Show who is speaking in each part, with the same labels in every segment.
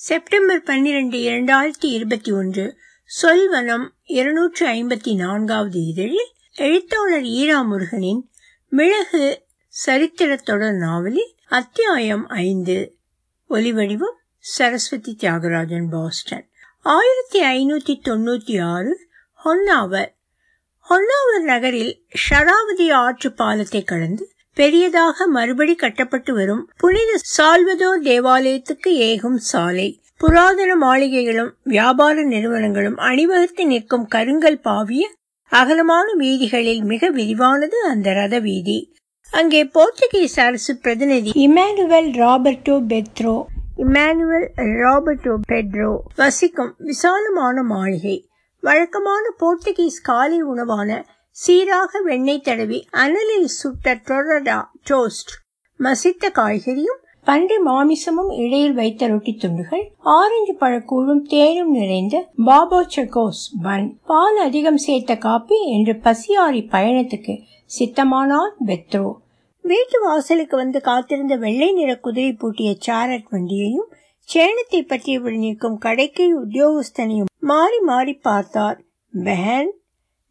Speaker 1: September பன்னிரண்டு இரண்டாயிரத்தி இருபத்தி ஒன்று சொல்வனம் இருநூற்று ஐம்பத்தி நான்காவது இதழில் எழுத்தாளர் ஈராமுருகனின் மிளகு சரித்திர தொடர் நாவலில் அத்தியாயம் ஐந்து ஒலிவடிவம் சரஸ்வதி தியாகராஜன் பாஸ்டன். ஆயிரத்தி ஐநூத்தி தொண்ணூத்தி ஆறு ஹொன்னாவர். ஹொன்னாவர் நகரில் ஷராவதி ஆற்று பாலத்தை கடந்து பெரியதாக மறுபடி கட்டப்பட்டு வரும் புனித சால்வதோர் தேவாலயத்துக்கு ஏகும் சாலை. புராதன மாளிகைகளும் வியாபார நிறுவனங்களும் அணிவகுத்து நிற்கும் கருங்கல் பாவிய அகலமான வீதிகளில் மிக விரிவானது அந்த ரத வீதி. அங்கே போர்த்துகீஸ் அரசு பிரதிநிதி Emanuel Roberto Pedro Emanuel Roberto Pedro வசிக்கும் விசாலமான மாளிகை. வழக்கமான போர்த்துகீஸ் காலை உணவான சீராக வெண்ணெய் தடவி அனலில் சுட்ட டொரடா டோஸ்ட் மசித்த காய்கறியும் பன்றி மாமிசமும் இடையில் வைத்த ரொட்டி துண்டுகள் ஆரஞ்சு பழக்கூழும் தேனும் நிறைந்த பாபோ சகோஸ் பன் பால் அதிகம் சேர்த்த காப்பி என்று பசியாரி பயணத்துக்கு சித்தமானால் பெத்ரோ. வீட்டு வாசலுக்கு வந்து காத்திருந்த வெள்ளை நிற குதிரை பூட்டிய சாரட் வண்டியையும் சேனத்தை பற்றியபடி நிற்கும் கடைக்கு உத்தியோகஸ்தனையும் மாறி மாறி பார்த்தார். பெஹன்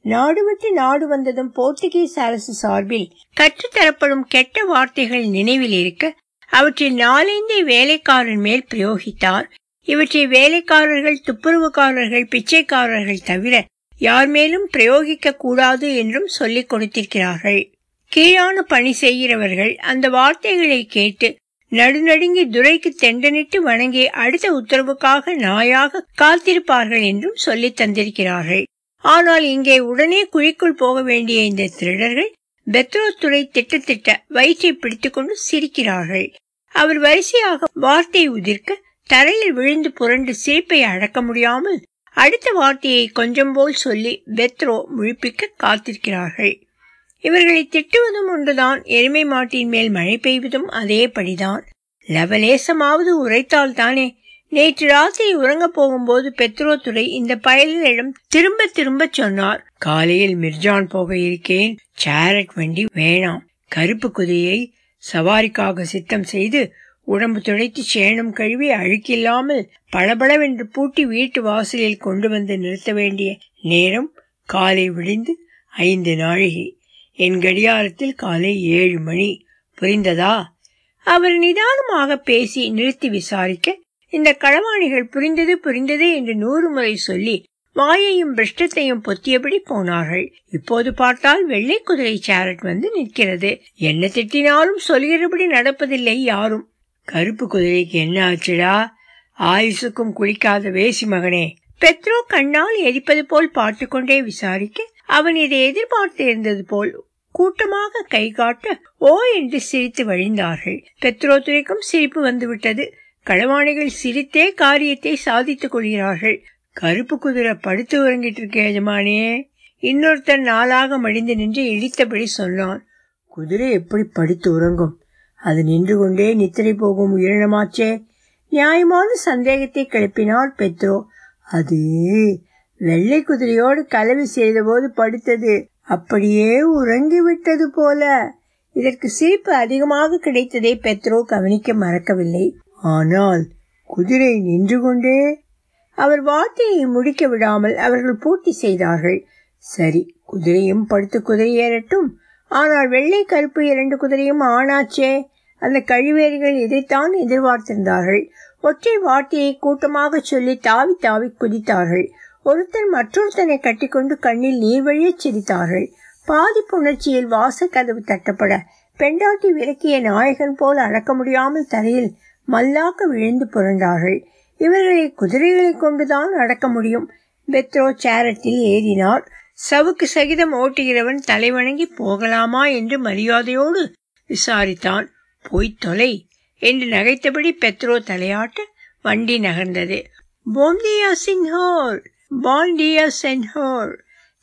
Speaker 1: நாடு விட்டு நாடு வந்ததும் போர்த்துகீஸ் அரசு சார்பில் கற்றுத்தரப்படும் கெட்ட வார்த்தைகள் நினைவில் இருக்க அவற்றில் நாலைந்தை வேலைக்காரன் மேல் பிரயோகித்தார். இவற்றை வேலைக்காரர்கள் துப்புரவுக்காரர்கள் பிச்சைக்காரர்கள் தவிர யார் மேலும் பிரயோகிக்க கூடாது என்றும் சொல்லிக் கொடுத்திருக்கிறார்கள். கீழான பணி செய்கிறவர்கள் அந்த வார்த்தைகளை கேட்டு நடுநடுங்கி துரைக்கு தெண்டனிட்டு வணங்கி அடுத்த உத்தரவுக்காக நாயாக காத்திருப்பார்கள் என்றும் சொல்லித் தந்திருக்கிறார்கள். ஆனால் இங்கே உடனே குழிக்குள் போக வேண்டிய இந்த திருடர்கள் பெத்ரோ துறை திட்டத்திட்ட வயிற்றை பிடித்துக்கொண்டு சிரிக்கிறார்கள். அவர் வரிசையாக வார்த்தை உதிர்க்க தரையில் விழுந்து புரண்டு சிரிப்பை அடக்க முடியாமல் அடுத்த வார்த்தையை கொஞ்சம் போல் சொல்லி பெத்ரோ முழிப்பிக்க காத்திருக்கிறார்கள். இவர்களை திட்டுவதும் ஒன்றுதான் எருமை மாட்டின் மேல் மழை பெய்வதும் அதே படிதான் லவலேசமாவது உரைத்தால் தானே நேற்று ராத்திரி உறங்கப் போகும்போது பெத்ரோ துறை இந்த பயலிடம் திரும்ப திரும்ப சொன்னார். காலையில் மிர்ஜான் போக இருக்கேன். சேரட் வண்டி வேணாம். கருப்பு குதிரையை சவாரிக்காக சித்தம் செய்து உடம்பு துடைத்து சேணம் கழுவி அழுக்கில்லாமல் பளபளவென்று பூட்டி வீட்டு வாசலில் கொண்டு வந்து நிறுத்த வேண்டிய நேரம் காலை விடிந்து ஐந்து நாழிகை. என் கடியாரத்தில் காலை ஏழு மணி. புரிந்ததா? அவர் நிதானமாக பேசி நிறுத்தி விசாரிக்க இந்த களவாணிகள் புரிந்தது புரிந்தது என்று நூறு முறை சொல்லி வாயையும் பிருஷ்டத்தையும் பொத்தியபடி போனார்கள். இப்போது பார்த்தால் வெள்ளை குதிரை சேரட் வந்து நிற்கிறது. என்ன திட்டினாலும் சொல்கிறபடி நடப்பதில்லை யாரும். கருப்பு குதிரைக்கு என்ன ஆச்சுடா? ஆயுசுக்கும் குளிக்காத வேசி மகனே. பெத்ரோ கண்ணால் எரிப்பது போல் பார்த்து கொண்டே விசாரிக்க அவன் இதை எதிர்பார்த்து இருந்தது போல் கூட்டமாக கை காட்ட ஓ என்று சிரித்து வழிந்தார்கள். பெத்ரோ துறைக்கும் சிரிப்பு வந்துவிட்டது. களவாணிகள் சிரித்தே காரியத்தை சாதித்துக் கொள்கிறார்கள். கருப்பு குதிரை படுத்து உறங்கிட்டு இருக்க எஜமானே இன்னொருத்தன் நாளாக மடிந்து நின்று இழித்தபடி சொன்னான். குதிரை எப்படி படுத்து உறங்கும்? அது நின்று கொண்டே நித்திரை போகும் உயிரினமாச்சே. நியாயமான சந்தேகத்தை கிளப்பினார் பெத்ரோ. அது வெள்ளை குதிரையோடு கலவி செய்தபோது படுத்தது. அப்படியே உறங்கி விட்டது போல. இதற்கு சிரிப்பு அதிகமாக கிடைத்ததை பெத்ரோ கவனிக்க மறக்கவில்லை. ஆனால் குதிரை நின்று கொண்டே அவர் வார்த்தையை முடிக்க விடாமல் அவர்கள் பூர்த்தி செய்தார்கள். சரி குதிரையும் படுத்து குதிரை ஏறட்டும். ஆனால் வெள்ளை கருப்பு இரண்டு குதிரையும் ஆனாச்சே. அந்த கழிவேறிகள் இதைத்தான் எதிர்பார்த்திருந்தார்கள். ஒற்றை வார்த்தையை கூட்டமாக சொல்லி தாவி தாவி குதித்தார்கள். ஒருத்தர் மற்றொருத்தனை கட்டிக்கொண்டு கண்ணில் நீர் வழியச் சிரித்தார்கள். பாதிப்புணர்ச்சியில் வாச வாசக்கதவு தட்டப்பட பெண்டாட்டி விலக்கிய நாயகன் போல் அடக்க முடியாமல் தரையில் மல்லாக்க விழுந்து புரண்டார்கள். இவர்களை குதிரைகளை கொண்டுதான் அடக்க முடியும். பெத்ரோ சேரத்தில் ஏறினார். சவுக்கு சகிதம் ஓட்டுகிறவன் தலைவணங்கி போகலாமா என்று மரியாதையோடு விசாரித்தான். போய் தொலை என்று நகைத்தபடி பெத்ரோ தலையாட்ட வண்டி நகர்ந்தது. போந்தியா சின்ஹோர் பாண்டியா சென்ஹோர்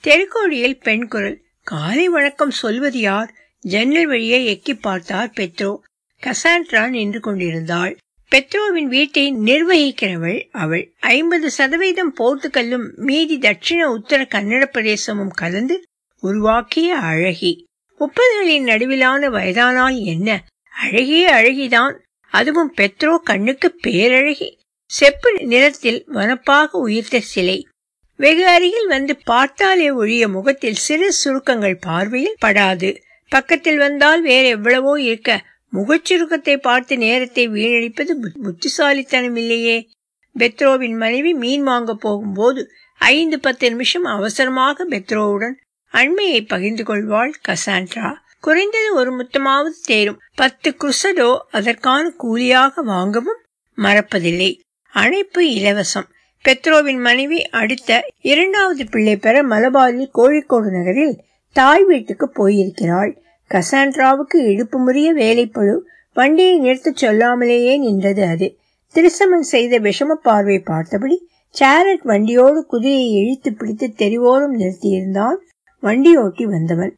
Speaker 1: தெருக்கோடியில் பெண் குரல். காலை வணக்கம் சொல்வது யார்? ஜன்னல் வழியை எக்கி பார்த்தார் பெத்ரோ. கசான்ட்ரா நின்று கொண்டிருந்தாள். பெத்ரோவின் வீட்டை நிர்வகிக்கிறவள் அவள். ஐம்பது சதவீதம் போர்த்துக்கல்லும் மீதி தட்சிண உத்தர கன்னட பிரதேசமும் கலந்து உருவாக்கிய அழகி. முப்பதுகளின் நடுவிலான வயதானால் என்ன? அழகிய அழகிதான். அதுவும் பெத்ரோ கண்ணுக்கு பேரழகி. செப்பு நிறத்தில் வனப்பாக உயிர்த்த சிலை. வெகு அருகில் வந்து பார்த்தாலே ஒழிய முகத்தில் சிறு சுருக்கங்கள் பார்வையில் படாது. பக்கத்தில் வந்தால் வேற எவ்வளவோ இருக்க முகச்சுருக்கத்தை பார்த்து நேரத்தை வீணடிப்பது புத்திசாலித்தனம் இல்லையே பெத்ரோவின் மனைவி மீன் வாங்க போகும்போது ஐந்து பத்து நிமிஷம் அவசரமாக பெத்ரோவுடன் அண்மையை பகிர்ந்து கொள்வாள் கசாண்ட்ரா. குறைந்தது ஒரு முத்தமாவது தேரும். பத்து குசடோ அதற்கான கூலியாக வாங்கவும் மறப்பதில்லை. அழைப்பு இலவசம். பெத்ரோவின் மனைவி அடுத்த இரண்டாவது பிள்ளை பெற மலபாரில் கோழிக்கோடு நகரில் தாய் வீட்டுக்கு போயிருக்கிறாள். கசாண்ட்ராவுக்கு இடுப்பு முறிய வேலைப்பழு வண்டியை நிறுத்தச் சொல்லாமலேயே நின்றது அது. திருசமன் செய்த விஷம பார்வை பார்த்தபடி சேரட் வண்டியோடு குதிரையை இழுத்து பிடித்து தெருவோரம் நிறுத்தியிருந்தான் வண்டி ஓட்டி வந்தவன்.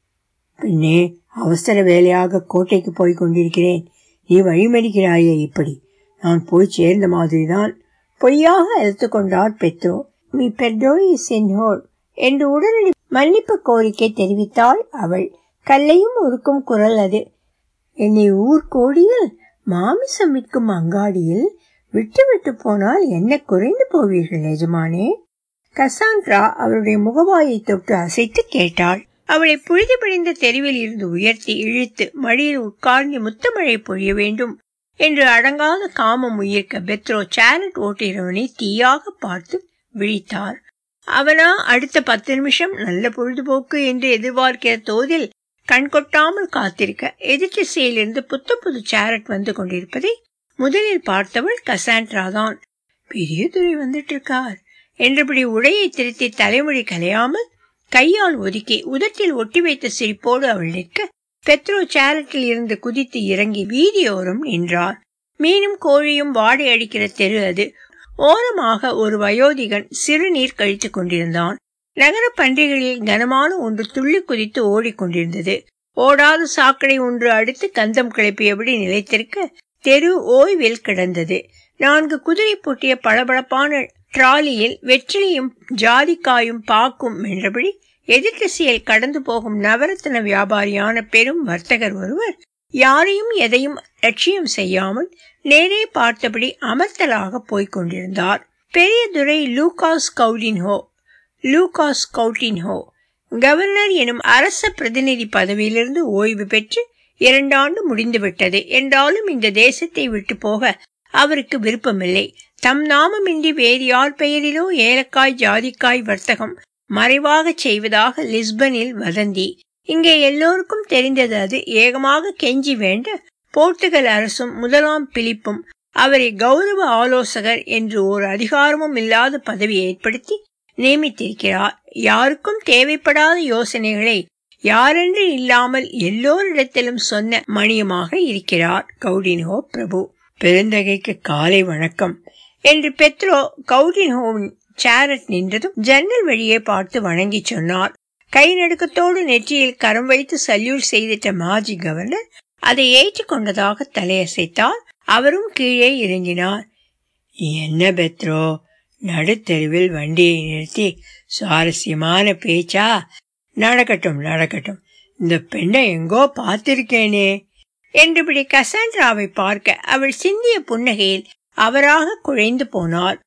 Speaker 1: பின்னே அவசர வேலையாக கோட்டைக்கு போய் கொண்டிருக்கிறேன். நீ வழிமடிக்கிறாயே இப்படி. நான் போய் சேர்ந்த மாதிரிதான். பொய்யாக அழுத்து கொண்டார் பெத்ரோ. மீ பெட்ரோ இஸ் ஹோல் என்று உடனடி மன்னிப்பு கோரிக்கை தெரிவித்தாள் அவள். கல்லையும் உருக்கும் குரல் அது. என்னை ஊர்கோடியில் மாமிசம் விற்கும் அங்காடியில் விட்டு விட்டு போனால் என்ன குறைந்து போவீர்கள் எஜமானே? கசான்ட்ரா அவருடைய முகவாயை தொட்டு அசைத்து கேட்டாள். அவளை புழுதி பிடிந்த தெருவில் இருந்து உயர்த்தி இழுத்து மழையில் உட்கார்ந்து முத்தமழை பொழிய வேண்டும் என்று அடங்காத காமம் உயிர்க்க பெத்ரோ சேரட் ஓட்டுகிறவனை தீயாக பார்த்து விழித்தார். அவனா அடுத்த பத்து நிமிஷம் நல்ல பொழுதுபோக்கு என்று எதிர்பார்க்கிற தோதில் கண் கொட்டாமல் காத்திருக்க எதிர்த்திசையிலிருந்து புத்த புது சேரட் வந்து கொண்டிருப்பதை முதலில் பார்த்தவள் கசாண்ட்ரா தான். பெரிய துறை வந்துட்டு இருக்கார் என்றபடி உடையை திருத்தி தலைமொழி கலையாமல் கையால் ஒதுக்கி உதட்டில் ஒட்டி வைத்த சிரிப்போடு அவள் நிற்க பெத்ரோ சேரட்டில் இருந்து குதித்து இறங்கி வீதியோரம் நின்றார். மீனும் கோழியும் வாடை அடிக்கிற தெரு அது. ஓரமாக ஒரு வயோதிகன் சிறுநீர் கழித்துக் கொண்டிருந்தான். நகர பன்றிகளில் கனமான ஒன்று துள்ளி குதித்து ஓடிக்கொண்டிருந்தது. ஓடாத சாக்கடை ஒன்று அடுத்து கந்தம் கிளப்பியபடி நிலைத்திருக்க தெரு ஓய்வில் கிடந்தது. நான்கு குதிரை பூட்டிய பளபளப்பான டிராலியில் வெற்றிலையும் ஜாதிக்காயும் பாக்கும் என்றபடி எதிர்திசையில் கடந்து போகும் நவரத்ன வியாபாரியான பெரும் வர்த்தகர் ஒருவர் யாரையும் எதையும் லட்சியம் செய்யாமல் நேரே பார்த்தபடி அமர்த்தலாக போய்க் கொண்டிருந்தார் பெரிய துரை Lucas Coutinho Lucas Coutinho governor எனும் அரச பிரதிநிதி பதவியிலிருந்து ஓய்வு பெற்று இரண்டாண்டு முடிந்துவிட்டது என்றாலும் இந்த தேசத்தை விட்டு போக அவருக்கு விருப்பமில்லை. தம் நாமமின்றி வேறு யார் பெயரிலோ ஏலக்காய் ஜாதிக்காய் வர்த்தகம் மறைவாக செய்வதாக லிஸ்பனில் வதந்தி. இங்கே எல்லோருக்கும் தெரிந்தது அது ஏகமாக கெஞ்சி வேண்ட போர்த்துகல் அரசும் முதலாம் பிலிப்பும் அவரை கௌரவ ஆலோசகர் என்று ஒரு அதிகாரமும் இல்லாத பதவி ஏற்படுத்தி நியமித்திருக்கிறார். யாருக்கும் தேவைப்படாத யோசனைகளை யாரென்று இல்லாமல் எல்லோரிடத்திலும் சொன்ன மணியமாக இருக்கிறார் கவுடின்ஹோ பிரபு. பெருந்தகைக்கு காலை வணக்கம். என்று பெத்ரோ கவுடின்ஹோவின் சேரட் நின்றதும் ஜன்னல் வழியே பார்த்து வணங்கி சொன்னார். கை நடுக்கத்தோடு நெற்றியில் கரம் வைத்து சல்யூட் செய்திட்ட மாஜி கவர்னர் அதை ஏற்றுக்கொண்டதாக தலையசைத்தார். அவரும் கீழே இறங்கினார். என்ன பெத்ரோ? நடுத்தெருவில் வண்டியை நிறுத்தி சுவாரஸ்யமான பேச்சா? நடக்கட்டும் நடக்கட்டும். இந்த பெண்ணை எங்கோ பார்த்திருக்கேனே. என்றுபடி கசாண்ட்ராவை பார்க்க அவள் சிந்திய புன்னகையில் அவராக குழைந்து போனார்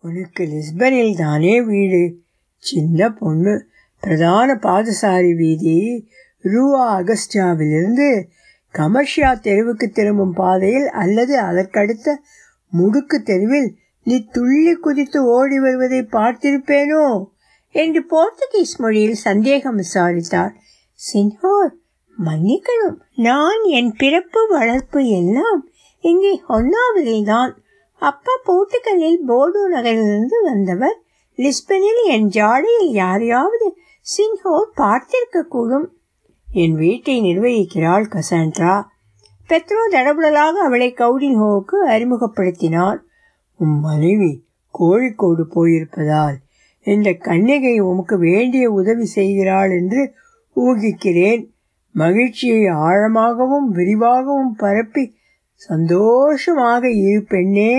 Speaker 1: உனக்கு லிஸ்பனில் தானே வீடு. சின்ன பொண்ணு. பிரதான பாதசாரி வீதி. ரூவா அகஸ்டாவிலிருந்து கமர்ஷியா தெருவுக்கு திரும்பும் பாதையில் அல்லது அதற்கடுத்த முடுக்கு தெருவில் நீ துள்ளி குதித்து ஓடி வருவதை பார்த்திருப்பேனோ? என்று போர்த்துகீஸ் மொழியில் சந்தேகம் விசாரித்தார். சின்ஹோர் மன்னிக்கணும். நான் என் பிறப்பு வளர்ப்பு எல்லாம் இங்கே ஹொன்னாவரில் தான் அப்பா போர்த்துகலில் போர்டோ நகரிலிருந்து வந்தவர். லிஸ்பனில் என் ஜாடையில் யாரையாவது சின்ஹோர் பார்த்திருக்க கூடும் என் வீட்டை நிர்வகிக்கிறாள் கசாண்ட்ரா பெத்ரோ தடபுடலாக அவளை கவுடின்ஹோவுக்கு அறிமுகப்படுத்தினார். உம் மனைவி கோழிக்கோடு போயிருப்பதால் இந்த கன்னிகை உமக்கு வேண்டிய உதவி செய்கிறாள் என்று ஊகிக்கிறேன். மகிழ்ச்சியை ஆழமாகவும் விரிவாகவும் பரப்பி சந்தோஷமாக இரு பெண்ணே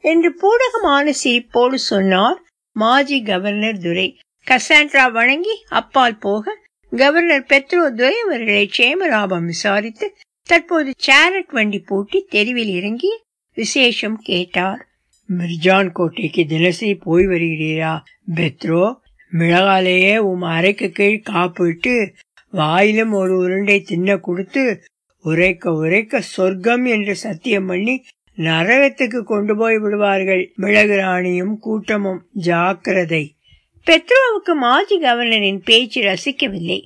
Speaker 1: என்று பூடகமான சிரிப்போடு சொன்னார் மாஜி கவர்னர் துரை. கசாண்ட்ரா வணங்கி அப்பால் போக கவர்னர் பெத்ரோ துரை அவர்களை சேமலாபம் விசாரித்து தற்போது சேரட் வண்டி பூட்டி தெருவில் இறங்கி விசேஷம் கேட்டார். மிர்ஜான் கோட்டைக்கு தினசரி போய் வருகிறீரா பெத்ரோ மிளகாலேயே உம் அறைக்கு கீழ் காப்பிட்டு வாயிலும் ஒரு உருண்டை தின்ன கொடுத்து உரைக்க உரைக்க சொர்க்கம் என்று சத்தியம் பண்ணி நரகத்துக்கு கொண்டு போய் விடுவார்கள் மிளகு ராணியும் கூட்டமும் ஜாக்கிரதை பெத்ரோவுக்கு மாஜி கவர்னரின் பேச்சு ரசிக்கவில்லை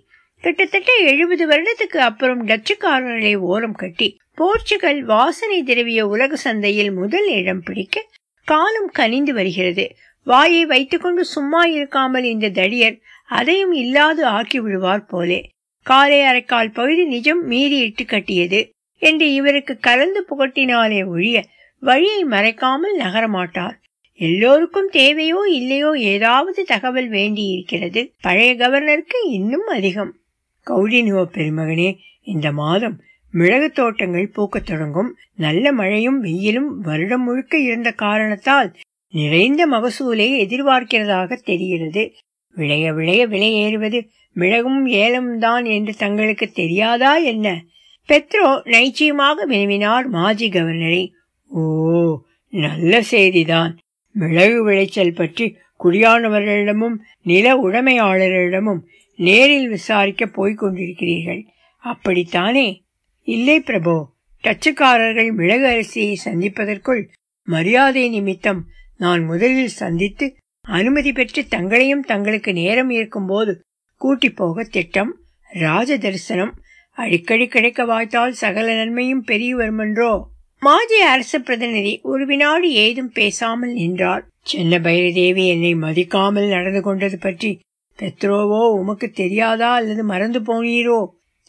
Speaker 1: கிட்டத்தட்ட எழுபது வருடத்துக்கு அப்புறம் டச்சுக்காரர்களை ஓரம் கட்டி போர்ச்சுகல் வாசனை திரவிய உலக சந்தையில் முதல் இடம் பிடிக்க காலம் கனிந்து வருகிறது. வாயை வைத்துக்கொண்டு சும்மா இருக்காமல் இந்த தடியர் அதையும் இல்லாது ஆக்கி விடுவார் போலே. காலை அரைக்கால் பகுதி நிஜம் மீறி இட்டு கட்டியது என்று இவருக்கு கலந்து புகட்டினாலே ஒழிய வழியை மறைக்காமல் நகரமாட்டார். எல்லோருக்கும் தேவையோ இல்லையோ ஏதாவது தகவல் வேண்டி இருக்கிறது பழைய கவர்னருக்கு இன்னும் அதிகம். கௌடினுவ பெருமகனே இந்த மாதம் மிளகு தோட்டங்கள் பூக்கத் தொடங்கும். நல்ல மழையும் வெயிலும் வருடம் முழுக்க இருந்த காரணத்தால் நிறைந்த மகசூலை எதிர்பார்க்கிறதாக தெரிகிறது. விளைய விளைய விலை ஏறுவது மிளகும் ஏலம் தான் என்று தங்களுக்கு தெரியாதா என்ன? பெத்ரோ நைச்சியமாக வினவினார் மாஜி கவர்னரை. ஓ நல்ல செய்திதான். மிளகு விளைச்சல் பற்றி குடியானவர்களிடமும் நில உடைமையாளர்களிடமும் நேரில் விசாரிக்க போய்க் கொண்டிருக்கிறீர்கள். அப்படித்தானே? இல்லை பிரபு டச்சுக்காரர்கள் மிளகு அரிசியை சந்திப்பதற்குள் மரியாதை நிமித்தம் நான் முதலில் சந்தித்து அனுமதி பெற்று தங்களையும் தங்களுக்கு நேரம் இருக்கும்போது கூட்டி போக திட்டம் ராஜ தரிசனம் அடிக்கடி கிடைக்க வாய்த்தால் சகல நன்மையும் பெரிய வருமென்றோ? மாஜி அரசு பிரதிநிதி ஒரு வினாடி ஏதும் பேசாமல் நின்றார். சின்ன பைரதேவி என்னை மதிக்காமல் நடந்து கொண்டது பற்றி பெத்ரோவோ உமக்கு தெரியாதா அல்லது மறந்து போனீரோ?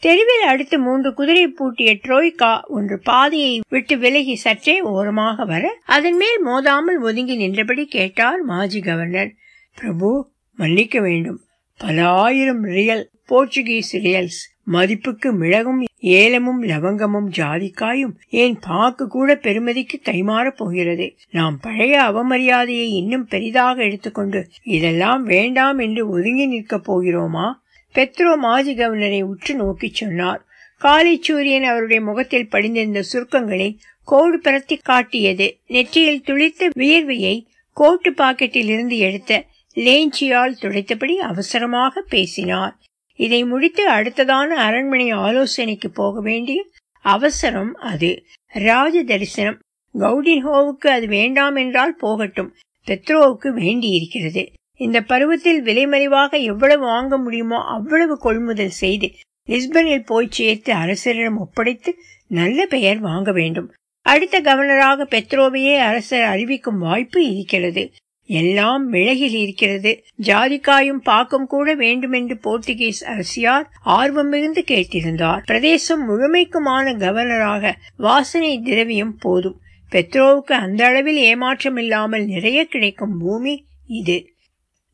Speaker 1: தெருவில் அடுத்து மூன்று குதிரை பூட்டிய ட்ரோய்கா ஒன்று பாதையை விட்டு விலகி சற்றே ஓரமாக வர அதன் மேல் மோதாமல் ஒதுங்கி நின்றபடி கேட்டார் மாஜி கவர்னர். பிரபு மன்னிக்க வேண்டும். பல ஆயிரம் ரியல் போர்ச்சுகீஸ் ரியல்ஸ் மதிப்புக்கு மிளகும் ஏலமும் லவங்கமும் ஜாதிக்காயும் ஏன் பாக்கு கூட பெருமதிக்கு கைமாறப் போகிறது? நாம் பழைய அவமரியாதையை இன்னும் பெரிதாக எடுத்துக்கொண்டு இதெல்லாம் வேண்டாம் என்று ஒதுங்கி நிற்கப் போகிறோமா? பெத்ரோ மாஜி கவர்னரை உற்று நோக்கி சொன்னார். காலிச்சூரியன் சூரியன் அவருடைய முகத்தில் படிந்திருந்த சுருக்கங்களை கோடு பரத்தி காட்டியது. நெற்றியில் துளித்த வியர்வையை கோட்டு பாக்கெட்டில் இருந்து எடுத்த லேஞ்சியால் துடைத்தபடி அவசரமாக பேசினார். இதை முடித்து அடுத்ததான அரண்மனை ஆலோசனைக்கு போக வேண்டிய அவசரம் அது. ராஜ தரிசனம். கவுடின்ஹோவுக்கு அது வேண்டாம் என்றால் போகட்டும். பெத்ரோவுக்கு வேண்டியிருக்கிறது. இந்த பருவத்தில் விலைமறிவாக எவ்வளவு வாங்க முடியுமோ அவ்வளவு கொள்முதல் செய்து லிஸ்பனில் போய் சேர்த்து அரசரிடம் ஒப்படைத்து நல்ல பெயர் வாங்க வேண்டும். அடுத்த கவர்னராக பெத்ரோவையே அரசர் அறிவிக்கும் வாய்ப்பு இருக்கிறது. எல்லாம் மிளகில் இருக்கிறது. ஜாதிக்காயும் பாக்கம் கூட வேண்டுமென்று போர்த்துகீஸ் அரசியார் ஆர்வம் மிகுந்து கேட்டிருந்தார். பிரதேசம் முழுமைக்குமான கவர்னராக வாசனை திரவியம் போதும். பெத்ரோவுக்கு அந்த அளவில் ஏமாற்றம் இல்லாமல் நிறைய கிடைக்கும் பூமி இது.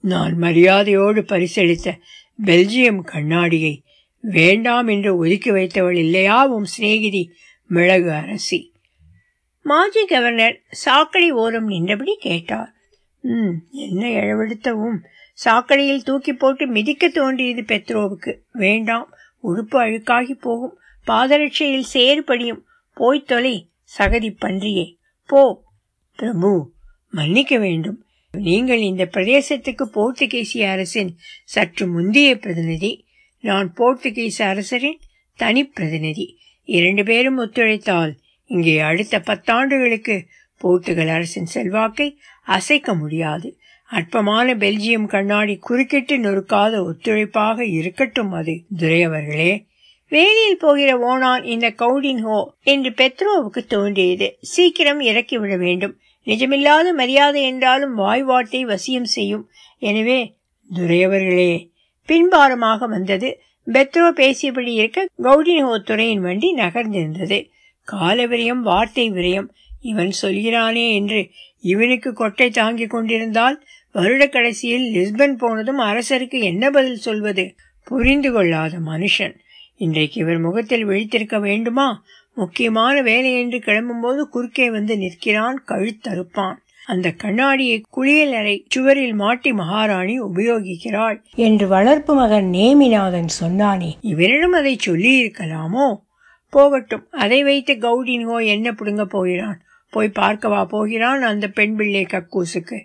Speaker 1: நான் மரியாதையோடு பரிசளித்த பெல்ஜியம் கண்ணாடியை வேண்டாம் என்று ஒதுக்கி வைத்தவள் இல்லையா உம் சிநேகிதி? மிளகு அரசி. மாஜி கவர்னர் சாக்கடை ஓரம் நின்றபடி கேட்டார். ம் என்ன இழவெடுத்தவும் சாக்கடையில் தூக்கி போட்டு மிதிக்க தோன்றியது பெத்ரோவுக்கு. வேண்டாம் உடுப்பு அழுக்காகி போகும். பாதரட்சையில் சேறுபடியும் போய்த்தொலை சகதி பன்றியே. போ பிரபு மன்னிக்க வேண்டும். நீங்கள் இந்த பிரதேசத்துக்கு போர்த்துகீசிய அரசின் சற்று முந்தைய பிரதிநிதி நான் போர்த்துகீச அரசரின் தனி பிரதிநிதி. இரண்டு பேரும் ஒத்துழைத்தால் இங்கே அடுத்த பத்தாண்டுகளுக்கு போர்த்துகல் அரசின் செல்வாக்கை அசைக்க முடியாது. அற்பமான பெல்ஜியம் கண்ணாடி குறுக்கிட்டு நொறுக்காத ஒத்துழைப்பாக இருக்கட்டும் அது. துரையவர்களே வேலியில் போகிற ஓனான் இந்த கவுடின் ஹோ என்று பெத்ரோவுக்கு தோன்றியது. சீக்கிரம் இறக்கிவிட வேண்டும். நிஜமில்லாத மரியாதை என்றாலும் வாய்வாட்டை வசியம் செய்யும். எனவே துரையவர்களே பின்பாரமாக வந்தது. பெத்ரோ பேசியபடி இருக்க கவுடின்ஹோ துறையின் வண்டி நகர்ந்திருந்தது. கால விரயம் வார்த்தை விரயம். இவன் சொல்கிறானே என்று இவனுக்கு கொட்டை தாங்கிக் கொண்டிருந்தால் வருட கடைசியில் லிஸ்பன் போனதும் அரசருக்கு என்ன பதில் சொல்வது? புரிந்து கொள்ளாத மனுஷன். இன்றைக்கு இவர் முகத்தில் விழித்திருக்க வேண்டுமா? முக்கியமான வேலை என்று கிளம்பும்போது குறுக்கே வந்து நிற்கிறான் கழுத்தறுப்பான். அந்த கண்ணாடியை குளியல் அறை சுவரில் மாட்டி மகாராணி உபயோகிக்கிறாள். என்று வளர்ப்பு மகன் நேமிநாதன் சொன்னானே. இவரிடம் அதை சொல்லி இருக்கலாமோ போகட்டும் அதை வைத்து கவுடின்கோ என்ன புடுங்க போகிறான்? போய் பார்க்கவா போகிறான் அந்த பெண் பிள்ளை கக்கூசுக்கு.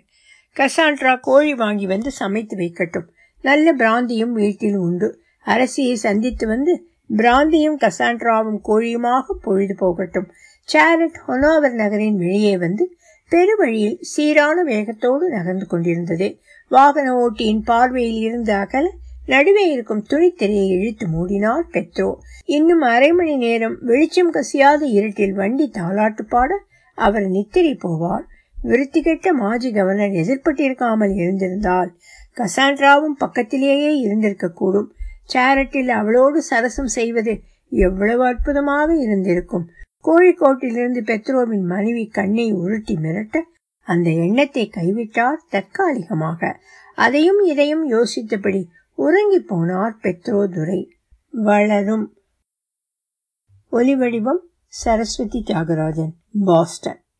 Speaker 1: கசாண்ட்ரா கோழி வாங்கி வந்து சமைத்து வைக்கட்டும். நல்ல பிராந்தியும் வீட்டில் உண்டு. அரசியை சந்தித்து வந்து பிராந்தியும் கசாண்ட்ராவும் கோழியுமாக பொழுது போகட்டும். சேரட் ஹொனோவர் நகரின் வெளியே வந்து பெருவழியில் சீரான வேகத்தோடு நகர்ந்து கொண்டிருந்தது. வாகன ஓட்டியின் பார்வையில் இருந்து அகல நடுவே இருக்கும் துணித்திரையை இழுத்து மூடினார் பெத்ரோ. இன்னும் அரை மணி நேரம் வெளிச்சம் கசியாத இருட்டில் வண்டி தாளாட்டு பாட அவர் நித்திரை போவார். விருத்தி கெட்ட மாஜி கவர்னர் எதிர்பட்டிருக்காமல் இருந்திருந்தால் கசாண்ட்ராவும் பக்கத்திலேயே இருந்திருக்க கூடும் சேரட்டில் அவளோடு சரசம் செய்வது எவ்வளவு அற்புதமாக இருந்திருக்கும். கோழிக்கோட்டிலிருந்து பெத்ரோவின் மனைவி கண்ணை உருட்டி மிரட்ட அந்த எண்ணத்தை கைவிட்டார் தற்காலிகமாக. அதையும் இதையும் யோசித்தபடி உறங்கி போனார் பெத்ரோ துரை. வளரும். ஒலிவடிவம் சரஸ்வதி தியாகராஜன் பாஸ்டன்.